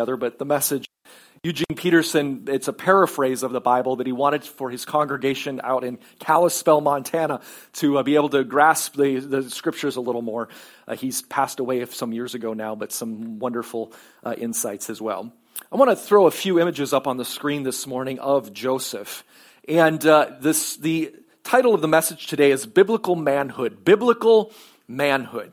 together, but the message Eugene Peterson, it's a paraphrase of the Bible that he wanted for his congregation out in Kalispell, Montana, to uh, be able to grasp the, the scriptures a little more. Uh, he's passed away some years ago now, but some wonderful uh, insights as well. I want to throw a few images up on the screen this morning of Joseph. And uh, this, the title of the message today is Biblical Manhood. Biblical Manhood.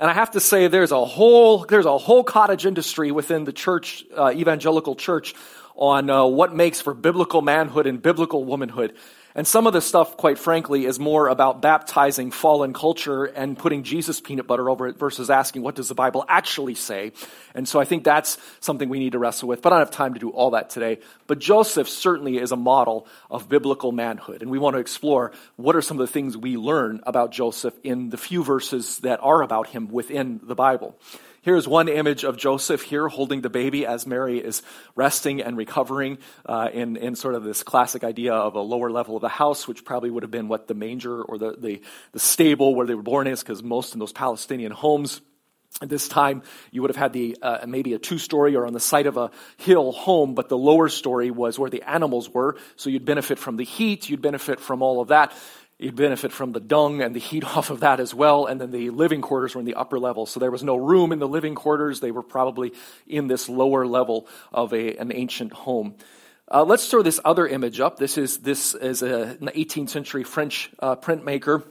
And I have to say, there's a whole, there's a whole cottage industry within the church, uh, evangelical church, on uh, what makes for biblical manhood and biblical womanhood. And some of the stuff, quite frankly, is more about baptizing fallen culture and putting Jesus peanut butter over it versus asking, what does the Bible actually say? And so I think that's something we need to wrestle with. But I don't have time to do all that today. But Joseph certainly is a model of biblical manhood. And we want to explore what are some of the things we learn about Joseph in the few verses that are about him within the Bible. Here's one image of Joseph here holding the baby as Mary is resting and recovering uh, in, in sort of this classic idea of a lower level of the house, which probably would have been what the manger or the, the, the stable where they were born is, because most in those Palestinian homes at this time, you would have had the uh, maybe a two-story or on the side of a hill home, but the lower story was where the animals were. So you'd benefit from the heat, you'd benefit from all of that. You'd benefit from the dung and the heat off of that as well. And then the living quarters were in the upper level. So there was no room in the living quarters. They were probably in this lower level of a, an ancient home. Uh, let's throw this other image up. This is, this is a, an 18th century French uh, printmaker.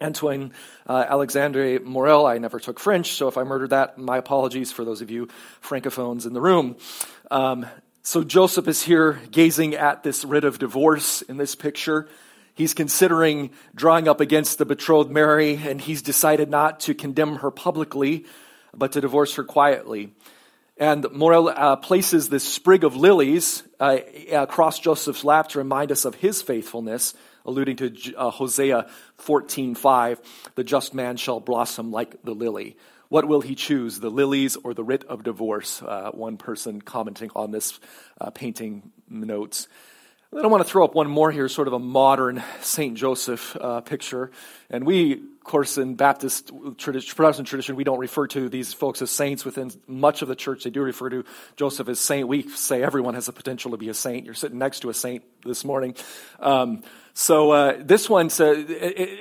Antoine uh, Alexandre Morel. I never took French, so if I murdered that, my apologies for those of you francophones in the room. Um, so Joseph is here gazing at this writ of divorce in this picture. He's considering drawing up against the betrothed Mary, and he's decided not to condemn her publicly, but to divorce her quietly. And Morel uh, places this sprig of lilies uh, across Joseph's lap to remind us of his faithfulness, alluding to uh, Hosea 14:5, "The just man shall blossom like the lily." What will he choose, the lilies or the writ of divorce? Uh, one person commenting on this uh, painting notes. Then I want to throw up one more here, sort of a modern St. Joseph uh, picture. And we, of course, in Baptist tradition, Protestant tradition, we don't refer to these folks as saints within much of the church. They do refer to Joseph as saint. We say everyone has the potential to be a saint. You're sitting next to a saint this morning. Um, so uh, this one says,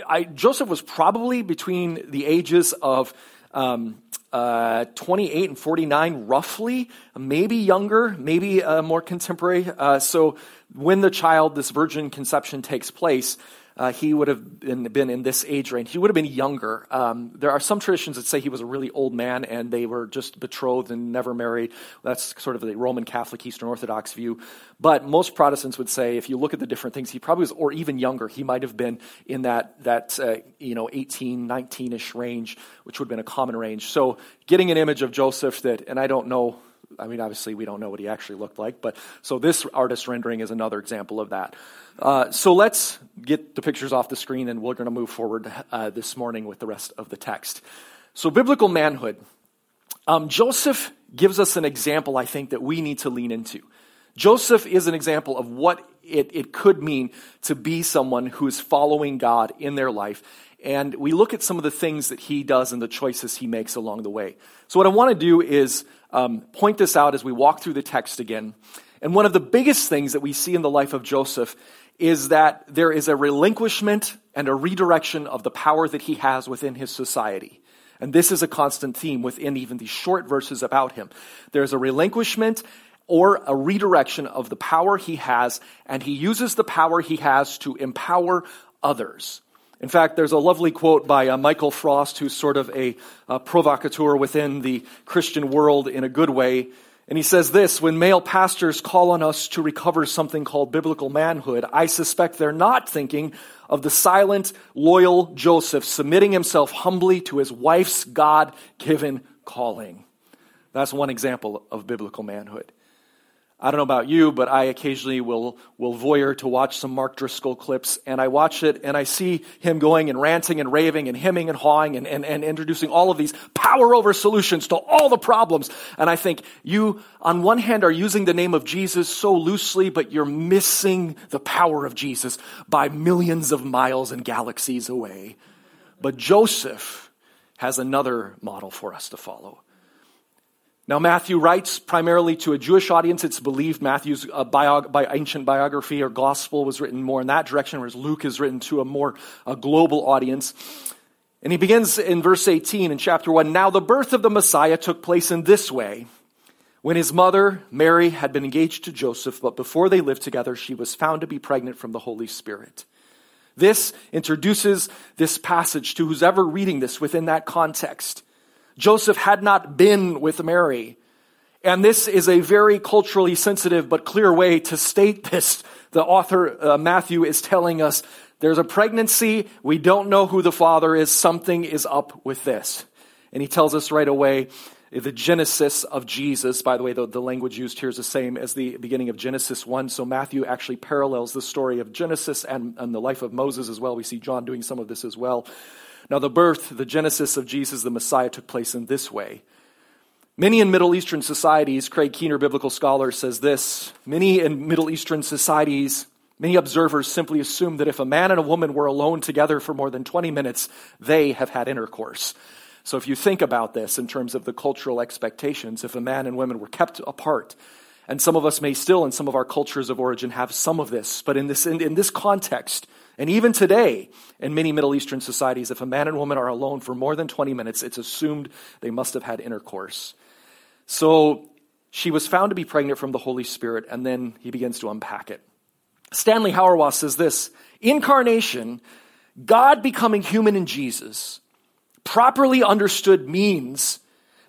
I, Joseph was probably between the ages of um, uh, 28 and 49, roughly, maybe younger, maybe uh, more contemporary. Uh, so when the child, this virgin conception takes place, uh, he would have been, been, in this age range. He would have been younger. Um, there are some traditions that say he was a really old man and they were just betrothed and never married. That's sort of the Roman Catholic Eastern Orthodox view. But most Protestants would say, if you look at the different things, he probably was, or even younger. He might have been in that that uh, you know 18, 19 ish range, which would have been a common range. So, getting an image of Joseph that, and I don't know I mean, obviously, we don't know what he actually looked like, but so this artist rendering is another example of that. Uh, so let's get the pictures off the screen, and we're going to move forward uh, this morning with the rest of the text. So, biblical manhood. Um, Joseph gives us an example, I think, that we need to lean into. Joseph is an example of what it, it could mean to be someone who is following God in their life. And we look at some of the things that he does and the choices he makes along the way. So, what I want to do is um, point this out as we walk through the text again. And one of the biggest things that we see in the life of Joseph is that there is a relinquishment and a redirection of the power that he has within his society. And this is a constant theme within even these short verses about him. There's a relinquishment or a redirection of the power he has, and he uses the power he has to empower others. In fact, there's a lovely quote by uh, Michael Frost, who's sort of a, provocateur within the Christian world in a good way. And he says this When male pastors call on us to recover something called biblical manhood, I suspect they're not thinking of the silent, loyal Joseph submitting himself humbly to his wife's God given calling. That's one example of biblical manhood. I don't know about you, but I occasionally will, will voyeur to watch some Mark Driscoll clips, and I watch it and I see him going and ranting and raving and hemming and hawing and, and, and introducing all of these power over solutions to all the problems. And I think you, on one hand, are using the name of Jesus so loosely, but you're missing the power of Jesus by millions of miles and galaxies away. But Joseph has another model for us to follow. Now, Matthew writes primarily to a Jewish audience. It's believed Matthew's uh, bio, ancient biography or gospel was written more in that direction, whereas Luke is written to a more a global audience. And he begins in verse 18 in chapter 1. Now, the birth of the Messiah took place in this way. When his mother, Mary, had been engaged to Joseph, but before they lived together, she was found to be pregnant from the Holy Spirit. This introduces this passage to who's ever reading this within that context. Joseph had not been with Mary. And this is a very culturally sensitive but clear way to state this. The author, uh, Matthew, is telling us there's a pregnancy. We don't know who the father is. Something is up with this. And he tells us right away the genesis of Jesus. By the way, the, the, language used here is the same as the beginning of Genesis 1. So Matthew actually parallels the story of Genesis and, and the life of Moses as well. We see John doing some of this as well. Now, the birth, the genesis of Jesus, the Messiah, took place in this way. Many in Middle Eastern societies, Craig Keener, biblical scholar, says this many in Middle Eastern societies, many observers simply assume that if a man and a woman were alone together for more than 20 minutes, they have had intercourse. So if you think about this in terms of the cultural expectations, if a man and women were kept apart, and some of us may still in some of our cultures of origin have some of this, but in this, in, in this context, and even today, in many Middle Eastern societies, if a man and woman are alone for more than 20 minutes, it's assumed they must have had intercourse. So she was found to be pregnant from the Holy Spirit, and then he begins to unpack it. Stanley Hauerwas says this Incarnation, God becoming human in Jesus, properly understood means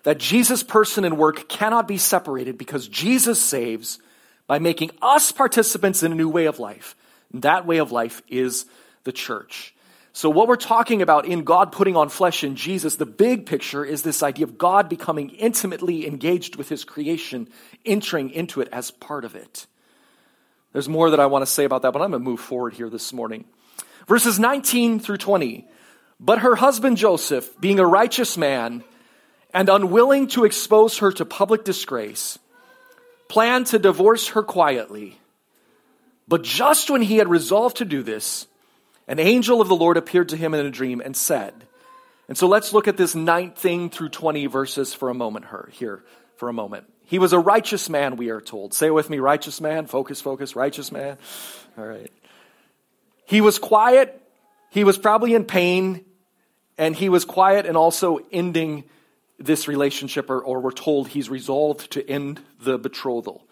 that Jesus' person and work cannot be separated because Jesus saves by making us participants in a new way of life. And that way of life is the church. So, what we're talking about in God putting on flesh in Jesus, the big picture is this idea of God becoming intimately engaged with his creation, entering into it as part of it. There's more that I want to say about that, but I'm going to move forward here this morning. Verses 19 through 20. But her husband Joseph, being a righteous man and unwilling to expose her to public disgrace, planned to divorce her quietly. But just when he had resolved to do this, an angel of the Lord appeared to him in a dream and said, and so let's look at this 19 through 20 verses for a moment her, here, for a moment. He was a righteous man, we are told. Say with me, righteous man. Focus, focus, righteous man. All right. He was quiet. He was probably in pain. And he was quiet and also ending this relationship, or, or we're told he's resolved to end the betrothal.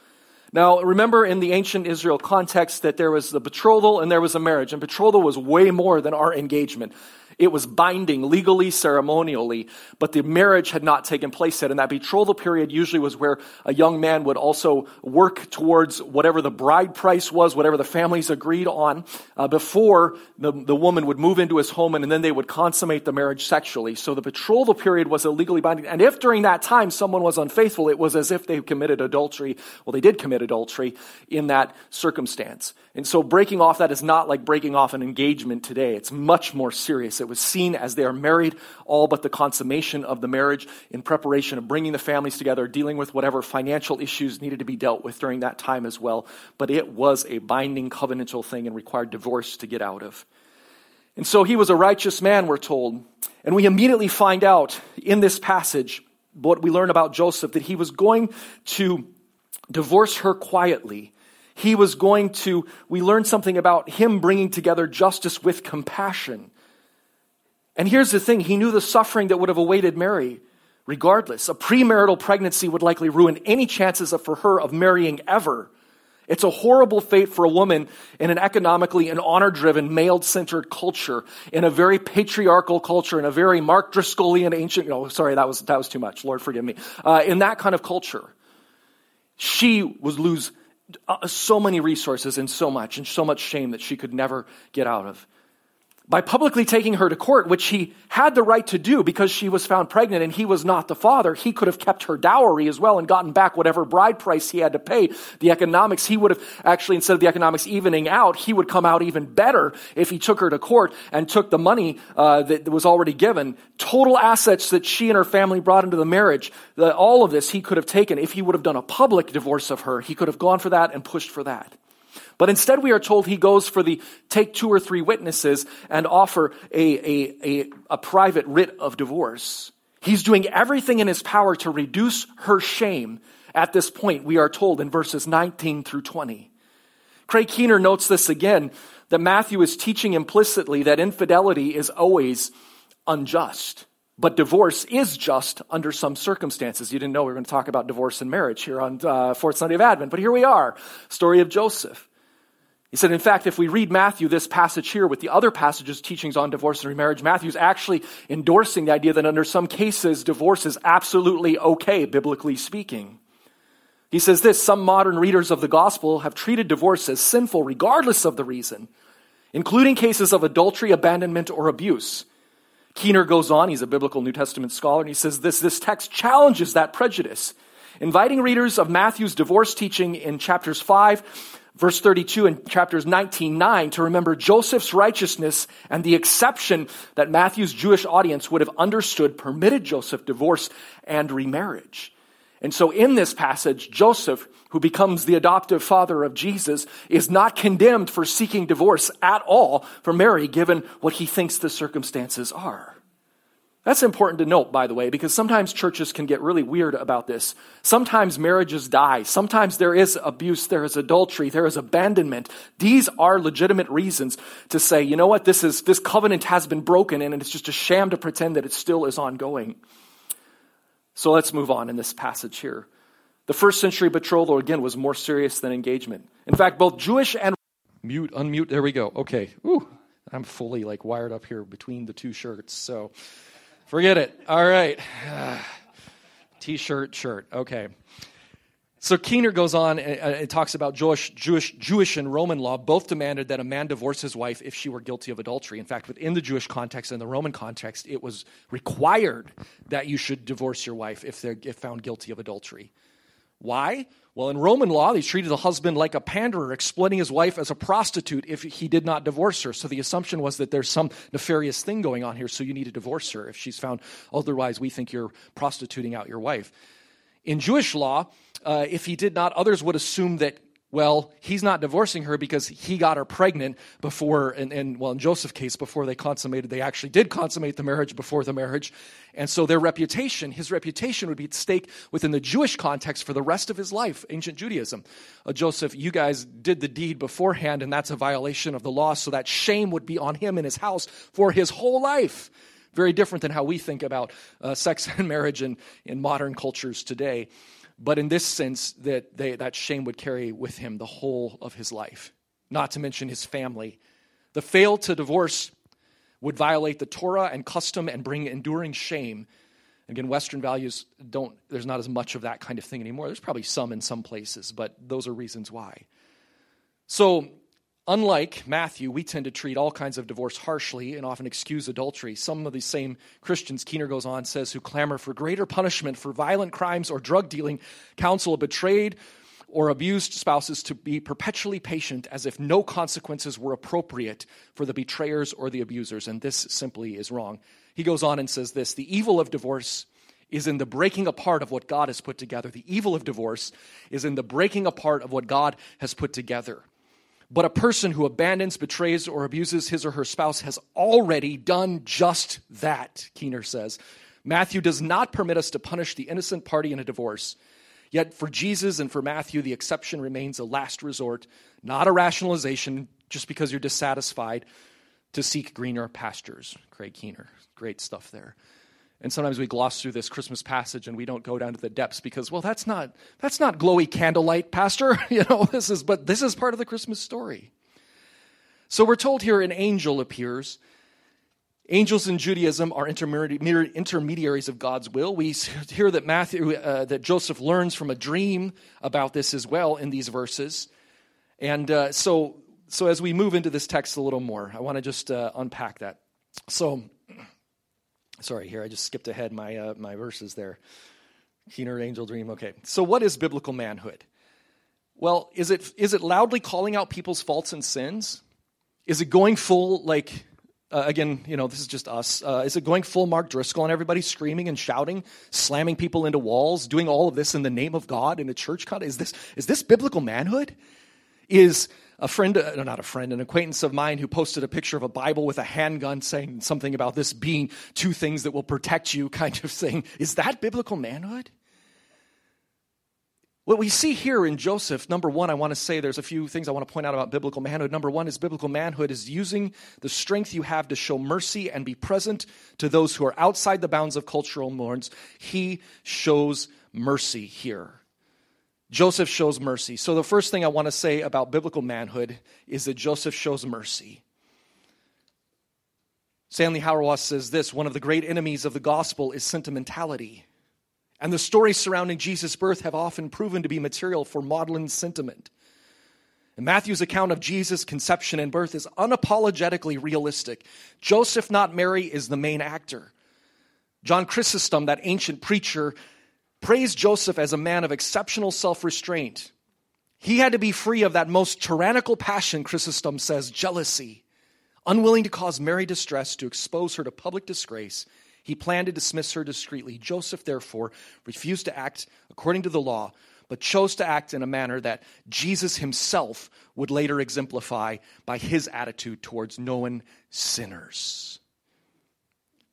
Now, remember in the ancient Israel context that there was the betrothal and there was a marriage, and betrothal was way more than our engagement. It was binding legally, ceremonially, but the marriage had not taken place yet. And that betrothal period usually was where a young man would also work towards whatever the bride price was, whatever the families agreed on, uh, before the, the woman would move into his home and, and then they would consummate the marriage sexually. So the betrothal period was illegally binding. And if during that time someone was unfaithful, it was as if they committed adultery. Well, they did commit adultery in that circumstance. And so breaking off that is not like breaking off an engagement today. It's much more serious. It was seen as they are married, all but the consummation of the marriage in preparation of bringing the families together, dealing with whatever financial issues needed to be dealt with during that time as well. But it was a binding covenantal thing and required divorce to get out of. And so he was a righteous man, we're told. And we immediately find out in this passage what we learn about Joseph that he was going to divorce her quietly he was going to, we learn something about him bringing together justice with compassion. And here's the thing he knew the suffering that would have awaited Mary regardless. A premarital pregnancy would likely ruin any chances for her of marrying ever. It's a horrible fate for a woman in an economically and honor driven, male centered culture, in a very patriarchal culture, in a very Mark Driscollian ancient, no, sorry, that was, that was too much. Lord forgive me. Uh, in that kind of culture, she would lose uh, so many resources and so much and so much shame that she could never get out of by publicly taking her to court, which he had the right to do because she was found pregnant and he was not the father, he could have kept her dowry as well and gotten back whatever bride price he had to pay. The economics, he would have actually, instead of the economics evening out, he would come out even better if he took her to court and took the money uh, that was already given. Total assets that she and her family brought into the marriage, the, all of this he could have taken. If he would have done a public divorce of her, he could have gone for that and pushed for that. But instead, we are told he goes for the take two or three witnesses and offer a, a, a, a private writ of divorce. He's doing everything in his power to reduce her shame at this point, we are told in verses 19 through 20. Craig Keener notes this again that Matthew is teaching implicitly that infidelity is always unjust. But divorce is just under some circumstances. You didn't know we were going to talk about divorce and marriage here on uh, Fourth Sunday of Advent, but here we are. Story of Joseph. He said, in fact, if we read Matthew, this passage here, with the other passages, teachings on divorce and remarriage, Matthew's actually endorsing the idea that under some cases, divorce is absolutely okay, biblically speaking. He says this some modern readers of the gospel have treated divorce as sinful regardless of the reason, including cases of adultery, abandonment, or abuse. Keener goes on, he's a biblical New Testament scholar, and he says this this text challenges that prejudice, inviting readers of Matthew's divorce teaching in chapters 5, verse 32, and chapters 19, 9 to remember Joseph's righteousness and the exception that Matthew's Jewish audience would have understood permitted Joseph divorce and remarriage. And so in this passage, Joseph, who becomes the adoptive father of Jesus, is not condemned for seeking divorce at all for Mary, given what he thinks the circumstances are. That's important to note, by the way, because sometimes churches can get really weird about this. Sometimes marriages die. Sometimes there is abuse, there is adultery, there is abandonment. These are legitimate reasons to say, you know what, this is, this covenant has been broken and it's just a sham to pretend that it still is ongoing. So let's move on in this passage here. The first century betrothal, again, was more serious than engagement. In fact, both Jewish and. Mute, unmute, there we go. Okay. Ooh, I'm fully like wired up here between the two shirts, so forget it. All right. T shirt, shirt. Okay. So Keener goes on uh, uh, and, talks about Jewish, Jewish, Jewish and Roman law both demanded that a man divorce his wife if she were guilty of adultery. In fact, within the Jewish context and the Roman context, it was required that you should divorce your wife if they're if found guilty of adultery. Why? Well, in Roman law, they treated the husband like a panderer, exploiting his wife as a prostitute if he did not divorce her. So the assumption was that there's some nefarious thing going on here, so you need to divorce her. If she's found otherwise, we think you're prostituting out your wife. In Jewish law, uh, if he did not, others would assume that, well, he's not divorcing her because he got her pregnant before, and, and well, in Joseph's case, before they consummated, they actually did consummate the marriage before the marriage. And so their reputation, his reputation would be at stake within the Jewish context for the rest of his life, ancient Judaism. Uh, Joseph, you guys did the deed beforehand, and that's a violation of the law, so that shame would be on him and his house for his whole life. Very different than how we think about uh, sex and marriage in, in modern cultures today but in this sense that they, that shame would carry with him the whole of his life, not to mention his family. The fail to divorce would violate the Torah and custom and bring enduring shame. Again, Western values don't, there's not as much of that kind of thing anymore. There's probably some in some places, but those are reasons why. So Unlike Matthew, we tend to treat all kinds of divorce harshly and often excuse adultery. Some of these same Christians, Keener goes on, says, who clamor for greater punishment for violent crimes or drug dealing, counsel a betrayed or abused spouses to be perpetually patient as if no consequences were appropriate for the betrayers or the abusers. And this simply is wrong. He goes on and says this The evil of divorce is in the breaking apart of what God has put together. The evil of divorce is in the breaking apart of what God has put together. But a person who abandons, betrays, or abuses his or her spouse has already done just that, Keener says. Matthew does not permit us to punish the innocent party in a divorce. Yet for Jesus and for Matthew, the exception remains a last resort, not a rationalization just because you're dissatisfied to seek greener pastures. Craig Keener. Great stuff there. And sometimes we gloss through this Christmas passage and we don't go down to the depths because, well, that's not, that's not glowy candlelight, Pastor. you know, this is, but this is part of the Christmas story. So we're told here an angel appears. Angels in Judaism are intermediaries of God's will. We hear that Matthew, uh, that Joseph learns from a dream about this as well in these verses. And uh, so, so as we move into this text a little more, I want to just uh, unpack that. So Sorry, here I just skipped ahead my uh, my verses there. Keener angel dream. Okay, so what is biblical manhood? Well, is it is it loudly calling out people's faults and sins? Is it going full like uh, again? You know, this is just us. Uh, is it going full Mark Driscoll and everybody screaming and shouting, slamming people into walls, doing all of this in the name of God in a church context? Is this is this biblical manhood? Is a friend, uh, not a friend, an acquaintance of mine who posted a picture of a Bible with a handgun saying something about this being two things that will protect you, kind of saying, Is that biblical manhood? What we see here in Joseph, number one, I want to say there's a few things I want to point out about biblical manhood. Number one is biblical manhood is using the strength you have to show mercy and be present to those who are outside the bounds of cultural norms. He shows mercy here. Joseph shows mercy. So, the first thing I want to say about biblical manhood is that Joseph shows mercy. Stanley Hauerwas says this one of the great enemies of the gospel is sentimentality. And the stories surrounding Jesus' birth have often proven to be material for maudlin sentiment. And Matthew's account of Jesus' conception and birth is unapologetically realistic. Joseph, not Mary, is the main actor. John Chrysostom, that ancient preacher, praised Joseph as a man of exceptional self restraint. He had to be free of that most tyrannical passion, Chrysostom says, jealousy. Unwilling to cause Mary distress, to expose her to public disgrace, he planned to dismiss her discreetly. Joseph, therefore, refused to act according to the law, but chose to act in a manner that Jesus himself would later exemplify by his attitude towards known sinners.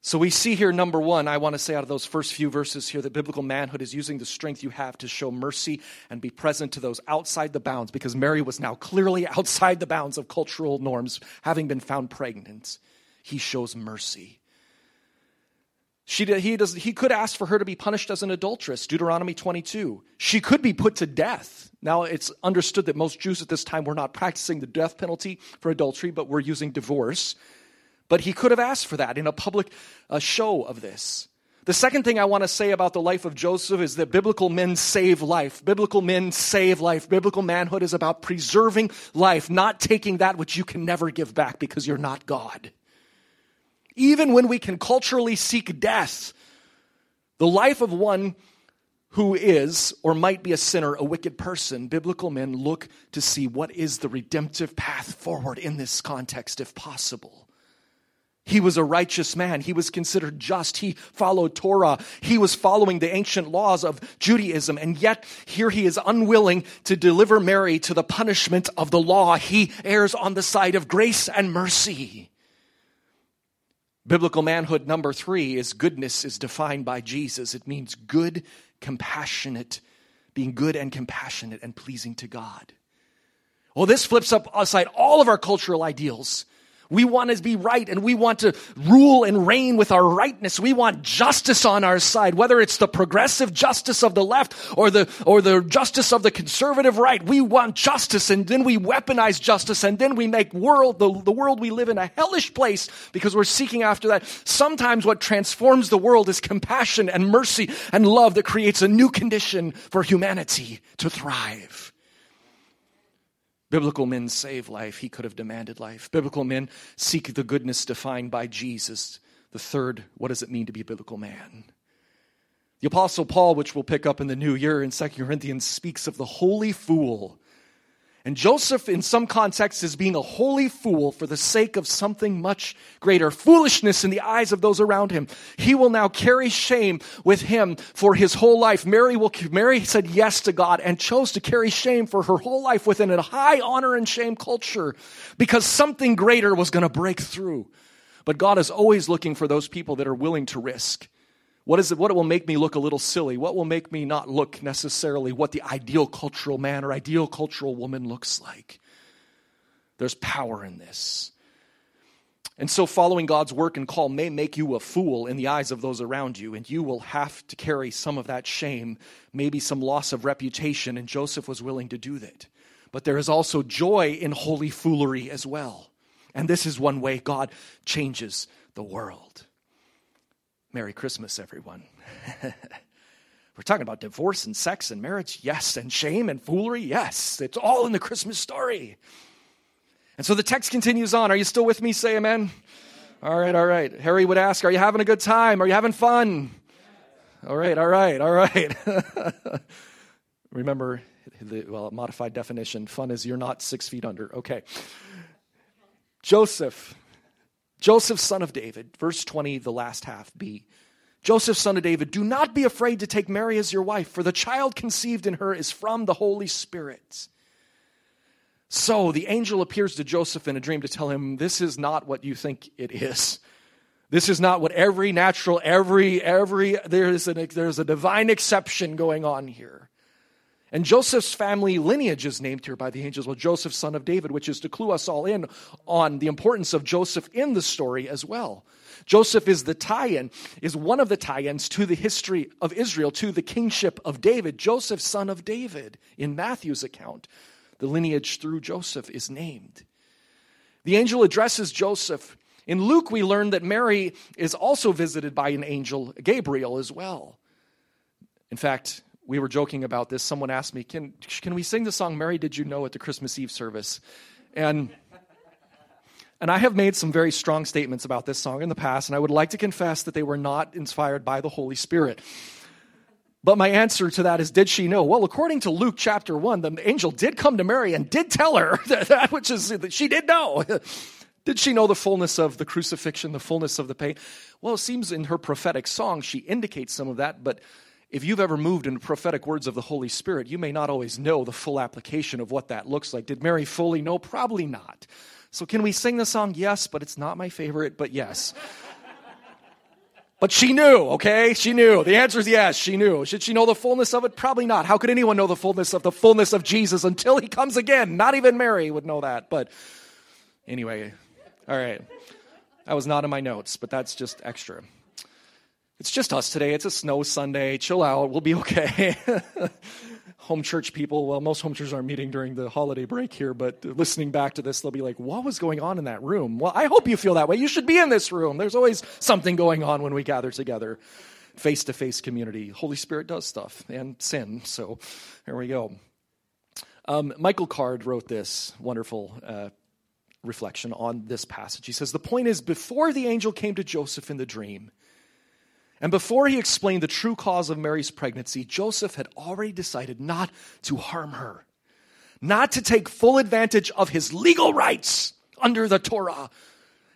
So we see here, number one, I want to say out of those first few verses here that biblical manhood is using the strength you have to show mercy and be present to those outside the bounds, because Mary was now clearly outside the bounds of cultural norms, having been found pregnant. He shows mercy. She he, does, he could ask for her to be punished as an adulteress, Deuteronomy 22. She could be put to death. Now, it's understood that most Jews at this time were not practicing the death penalty for adultery, but were using divorce. But he could have asked for that in a public uh, show of this. The second thing I want to say about the life of Joseph is that biblical men save life. Biblical men save life. Biblical manhood is about preserving life, not taking that which you can never give back because you're not God. Even when we can culturally seek death, the life of one who is or might be a sinner, a wicked person, biblical men look to see what is the redemptive path forward in this context, if possible. He was a righteous man. He was considered just. He followed Torah. He was following the ancient laws of Judaism. And yet, here he is unwilling to deliver Mary to the punishment of the law. He errs on the side of grace and mercy. Biblical manhood number three is goodness is defined by Jesus. It means good, compassionate, being good and compassionate and pleasing to God. Well, this flips up aside all of our cultural ideals. We want to be right and we want to rule and reign with our rightness. We want justice on our side, whether it's the progressive justice of the left or the, or the justice of the conservative right. We want justice and then we weaponize justice and then we make world, the, the world we live in a hellish place because we're seeking after that. Sometimes what transforms the world is compassion and mercy and love that creates a new condition for humanity to thrive. Biblical men save life. He could have demanded life. Biblical men seek the goodness defined by Jesus. The third, what does it mean to be a biblical man? The Apostle Paul, which we'll pick up in the new year in 2 Corinthians, speaks of the holy fool and Joseph, in some contexts, is being a holy fool for the sake of something much greater foolishness in the eyes of those around him. He will now carry shame with him for his whole life. Mary, will, Mary said yes to God and chose to carry shame for her whole life within a high honor and shame culture because something greater was going to break through. But God is always looking for those people that are willing to risk. What is it? What will make me look a little silly? What will make me not look necessarily what the ideal cultural man or ideal cultural woman looks like? There's power in this. And so, following God's work and call may make you a fool in the eyes of those around you, and you will have to carry some of that shame, maybe some loss of reputation, and Joseph was willing to do that. But there is also joy in holy foolery as well. And this is one way God changes the world. Merry Christmas, everyone. We're talking about divorce and sex and marriage, yes, and shame and foolery, yes. It's all in the Christmas story. And so the text continues on. Are you still with me? Say amen. All right, all right. Harry would ask, Are you having a good time? Are you having fun? All right, all right, all right. Remember, the, well, modified definition fun is you're not six feet under. Okay. Joseph Joseph, son of David, verse 20, the last half B. Joseph, son of David, do not be afraid to take Mary as your wife, for the child conceived in her is from the Holy Spirit. So the angel appears to Joseph in a dream to tell him, This is not what you think it is. This is not what every natural, every, every, there's, an, there's a divine exception going on here. And Joseph's family lineage is named here by the angels. Well, Joseph, son of David, which is to clue us all in on the importance of Joseph in the story as well. Joseph is the tie in, is one of the tie ins to the history of Israel, to the kingship of David. Joseph, son of David, in Matthew's account. The lineage through Joseph is named. The angel addresses Joseph in Luke, we learn that Mary is also visited by an angel, Gabriel, as well. In fact, we were joking about this. Someone asked me, Can, can we sing the song Mary Did You Know at the Christmas Eve service? And, and I have made some very strong statements about this song in the past, and I would like to confess that they were not inspired by the Holy Spirit. But my answer to that is, did she know? Well, according to Luke chapter 1, the angel did come to Mary and did tell her that, that which is, that she did know. Did she know the fullness of the crucifixion, the fullness of the pain? Well, it seems in her prophetic song she indicates some of that, but if you've ever moved in prophetic words of the Holy Spirit, you may not always know the full application of what that looks like. Did Mary fully know? Probably not. So, can we sing the song? Yes, but it's not my favorite, but yes. But she knew, okay? She knew. The answer is yes, she knew. Should she know the fullness of it? Probably not. How could anyone know the fullness of the fullness of Jesus until he comes again? Not even Mary would know that. But anyway, all right. That was not in my notes, but that's just extra. It's just us today. It's a snow Sunday. Chill out. We'll be okay. home church people, well, most home churches are meeting during the holiday break here, but listening back to this, they'll be like, what was going on in that room? Well, I hope you feel that way. You should be in this room. There's always something going on when we gather together. Face to face community. Holy Spirit does stuff and sin. So here we go. Um, Michael Card wrote this wonderful uh, reflection on this passage. He says, The point is, before the angel came to Joseph in the dream, and before he explained the true cause of Mary's pregnancy, Joseph had already decided not to harm her, not to take full advantage of his legal rights under the Torah.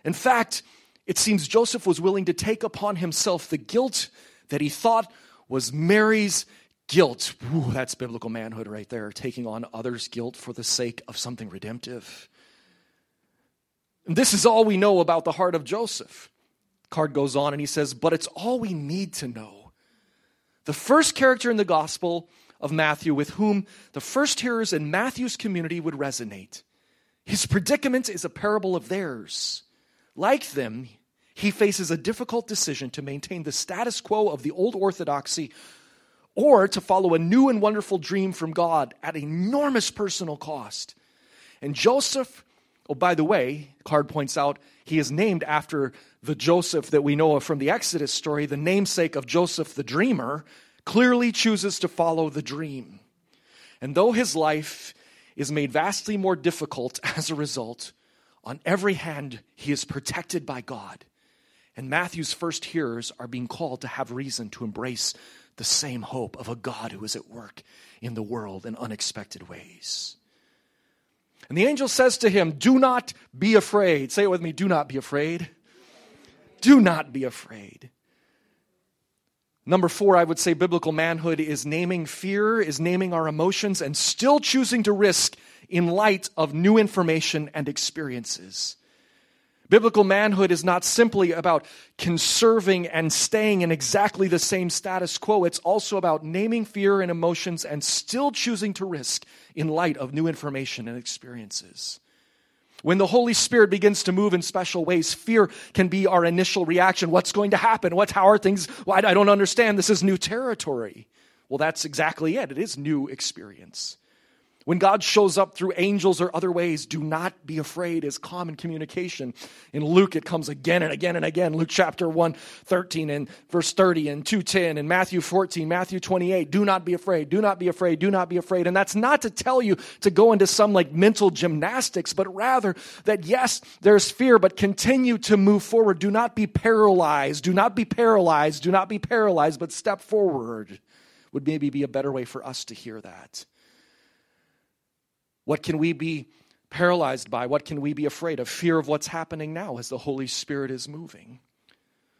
In fact, it seems Joseph was willing to take upon himself the guilt that he thought was Mary's guilt. Ooh, that's biblical manhood right there, taking on others' guilt for the sake of something redemptive. And this is all we know about the heart of Joseph. Card goes on and he says, But it's all we need to know. The first character in the Gospel of Matthew with whom the first hearers in Matthew's community would resonate. His predicament is a parable of theirs. Like them, he faces a difficult decision to maintain the status quo of the old orthodoxy or to follow a new and wonderful dream from God at enormous personal cost. And Joseph Oh, by the way, Card points out, he is named after the Joseph that we know of from the Exodus story, the namesake of Joseph the dreamer, clearly chooses to follow the dream. And though his life is made vastly more difficult as a result, on every hand he is protected by God. And Matthew's first hearers are being called to have reason to embrace the same hope of a God who is at work in the world in unexpected ways. And the angel says to him, Do not be afraid. Say it with me do not be afraid. Do not be afraid. Number four, I would say biblical manhood is naming fear, is naming our emotions, and still choosing to risk in light of new information and experiences. Biblical manhood is not simply about conserving and staying in exactly the same status quo. It's also about naming fear and emotions and still choosing to risk in light of new information and experiences. When the Holy Spirit begins to move in special ways, fear can be our initial reaction. What's going to happen? What, how are things? Well, I don't understand. This is new territory. Well, that's exactly it. It is new experience. When God shows up through angels or other ways, do not be afraid is common communication. In Luke, it comes again and again and again. Luke chapter 1, 13 and verse 30 and 210 and Matthew 14, Matthew 28. Do not be afraid. Do not be afraid. Do not be afraid. And that's not to tell you to go into some like mental gymnastics, but rather that yes, there's fear, but continue to move forward. Do not be paralyzed. Do not be paralyzed. Do not be paralyzed, but step forward would maybe be a better way for us to hear that. What can we be paralyzed by? What can we be afraid of? Fear of what's happening now as the Holy Spirit is moving.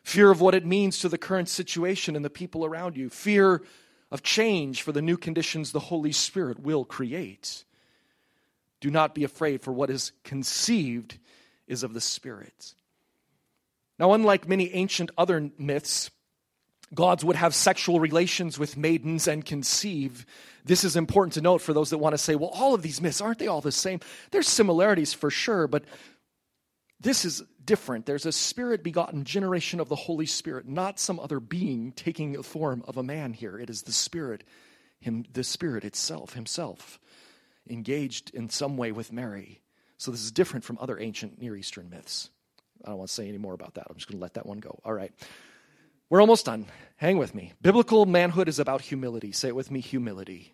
Fear of what it means to the current situation and the people around you. Fear of change for the new conditions the Holy Spirit will create. Do not be afraid, for what is conceived is of the Spirit. Now, unlike many ancient other myths, gods would have sexual relations with maidens and conceive. This is important to note for those that want to say, well, all of these myths, aren't they all the same? There's similarities for sure, but this is different. There's a spirit begotten generation of the Holy Spirit, not some other being taking the form of a man here. It is the Spirit, him, the Spirit itself, himself engaged in some way with Mary. So this is different from other ancient Near Eastern myths. I don't want to say any more about that. I'm just going to let that one go. All right. We're almost done. Hang with me. Biblical manhood is about humility. Say it with me humility.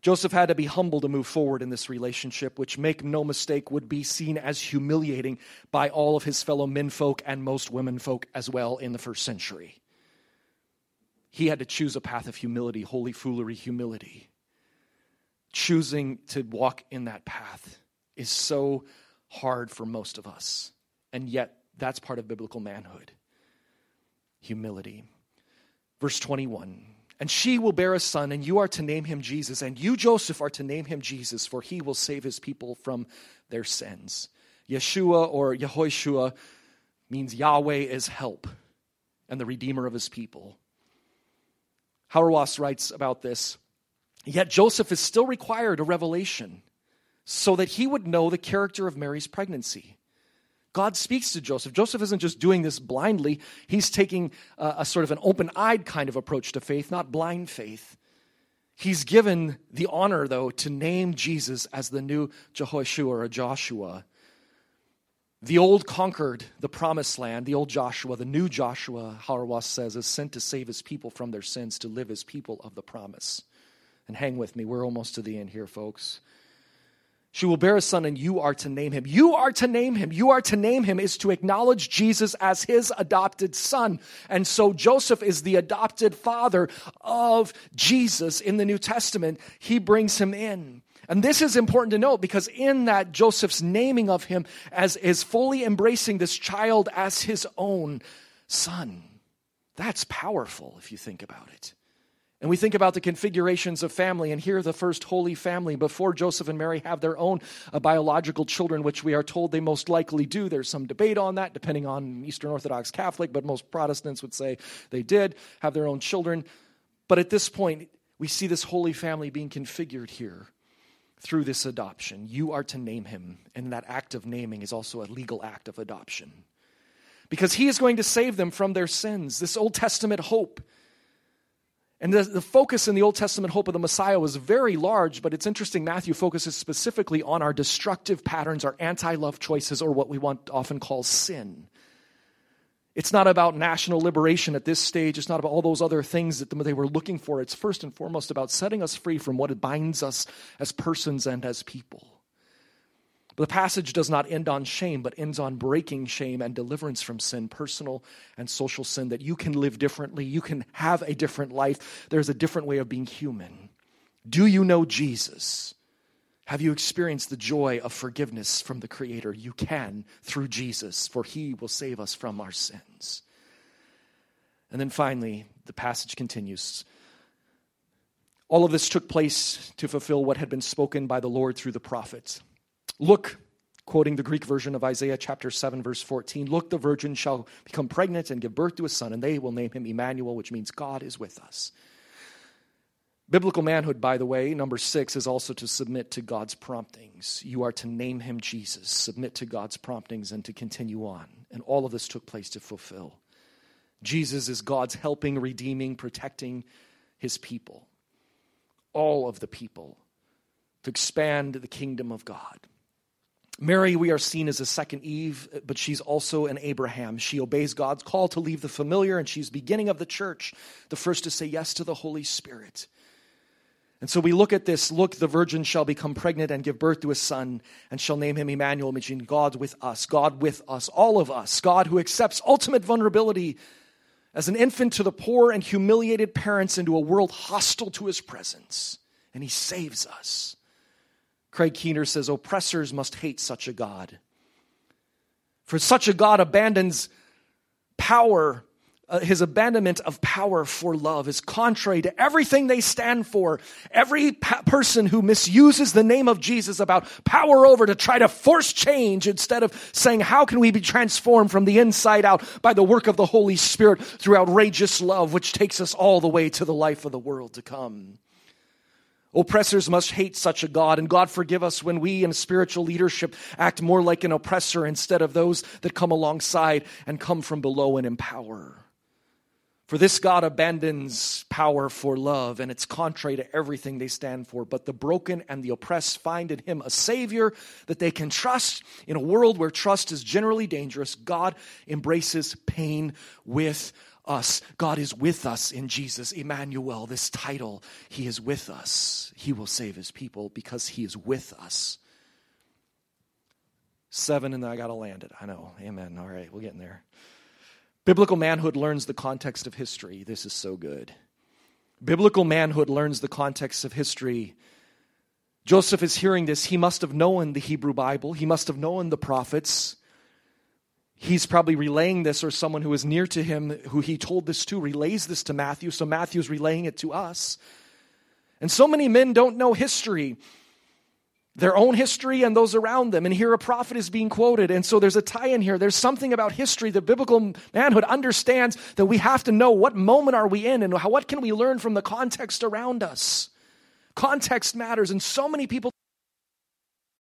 Joseph had to be humble to move forward in this relationship, which, make no mistake, would be seen as humiliating by all of his fellow menfolk and most womenfolk as well in the first century. He had to choose a path of humility, holy foolery, humility choosing to walk in that path is so hard for most of us. And yet, that's part of biblical manhood humility. Verse 21 And she will bear a son, and you are to name him Jesus. And you, Joseph, are to name him Jesus, for he will save his people from their sins. Yeshua or Yehoshua means Yahweh is help and the redeemer of his people. Hauerwas writes about this Yet Joseph is still required a revelation so that he would know the character of Mary's pregnancy. God speaks to Joseph. Joseph isn't just doing this blindly, he's taking a, a sort of an open eyed kind of approach to faith, not blind faith. He's given the honor, though, to name Jesus as the new Jehoshua or Joshua. The old conquered the promised land. The old Joshua, the new Joshua, Hauerwas says, is sent to save his people from their sins, to live as people of the promise. And hang with me, we're almost to the end here, folks. She will bear a son, and you are to name him. You are to name him. You are to name him is to acknowledge Jesus as his adopted son. And so Joseph is the adopted father of Jesus in the New Testament. He brings him in. And this is important to note because in that Joseph's naming of him as is fully embracing this child as his own son. That's powerful if you think about it. And we think about the configurations of family, and here the first holy family before Joseph and Mary have their own uh, biological children, which we are told they most likely do. There's some debate on that, depending on Eastern Orthodox Catholic, but most Protestants would say they did have their own children. But at this point, we see this holy family being configured here through this adoption. You are to name him, and that act of naming is also a legal act of adoption. Because he is going to save them from their sins. This Old Testament hope and the, the, focus in the Old Testament hope of the Messiah was very large, but it's interesting. Matthew focuses specifically on our destructive patterns, our anti love choices, or what we want often call sin. It's not about national liberation at this stage. It's not about all those other things that they were looking for. It's first and foremost about setting us free from what binds us as persons and as people. The passage does not end on shame, but ends on breaking shame and deliverance from sin, personal and social sin, that you can live differently. You can have a different life. There's a different way of being human. Do you know Jesus? Have you experienced the joy of forgiveness from the Creator? You can through Jesus, for He will save us from our sins. And then finally, the passage continues. All of this took place to fulfill what had been spoken by the Lord through the prophets. Look, quoting the Greek version of Isaiah chapter 7, verse 14 Look, the virgin shall become pregnant and give birth to a son, and they will name him Emmanuel, which means God is with us. Biblical manhood, by the way, number six, is also to submit to God's promptings. You are to name him Jesus, submit to God's promptings, and to continue on. And all of this took place to fulfill. Jesus is God's helping, redeeming, protecting his people, all of the people, to expand the kingdom of God. Mary, we are seen as a second Eve, but she's also an Abraham. She obeys God's call to leave the familiar, and she's beginning of the church, the first to say yes to the Holy Spirit. And so we look at this look, the virgin shall become pregnant and give birth to a son, and shall name him Emmanuel, meaning God with us, God with us, all of us, God who accepts ultimate vulnerability as an infant to the poor and humiliated parents into a world hostile to his presence. And he saves us. Craig Keener says oppressors must hate such a God. For such a God abandons power uh, his abandonment of power for love is contrary to everything they stand for. Every pa- person who misuses the name of Jesus about power over to try to force change instead of saying, How can we be transformed from the inside out by the work of the Holy Spirit through outrageous love, which takes us all the way to the life of the world to come? Oppressors must hate such a God, and God forgive us when we in spiritual leadership act more like an oppressor instead of those that come alongside and come from below and empower. For this God abandons power for love, and it's contrary to everything they stand for. But the broken and the oppressed find in Him a Savior that they can trust. In a world where trust is generally dangerous, God embraces pain with us. God is with us in Jesus. Emmanuel, this title, He is with us. He will save His people because He is with us. Seven, and then I got to land it. I know. Amen. All right, we're getting there. Biblical manhood learns the context of history. This is so good. Biblical manhood learns the context of history. Joseph is hearing this. He must have known the Hebrew Bible, he must have known the prophets. He's probably relaying this, or someone who is near to him who he told this to relays this to Matthew, so Matthew's relaying it to us. And so many men don't know history their own history and those around them. And here a prophet is being quoted. And so there's a tie in here. There's something about history that biblical manhood understands that we have to know what moment are we in and how, what can we learn from the context around us. Context matters. And so many people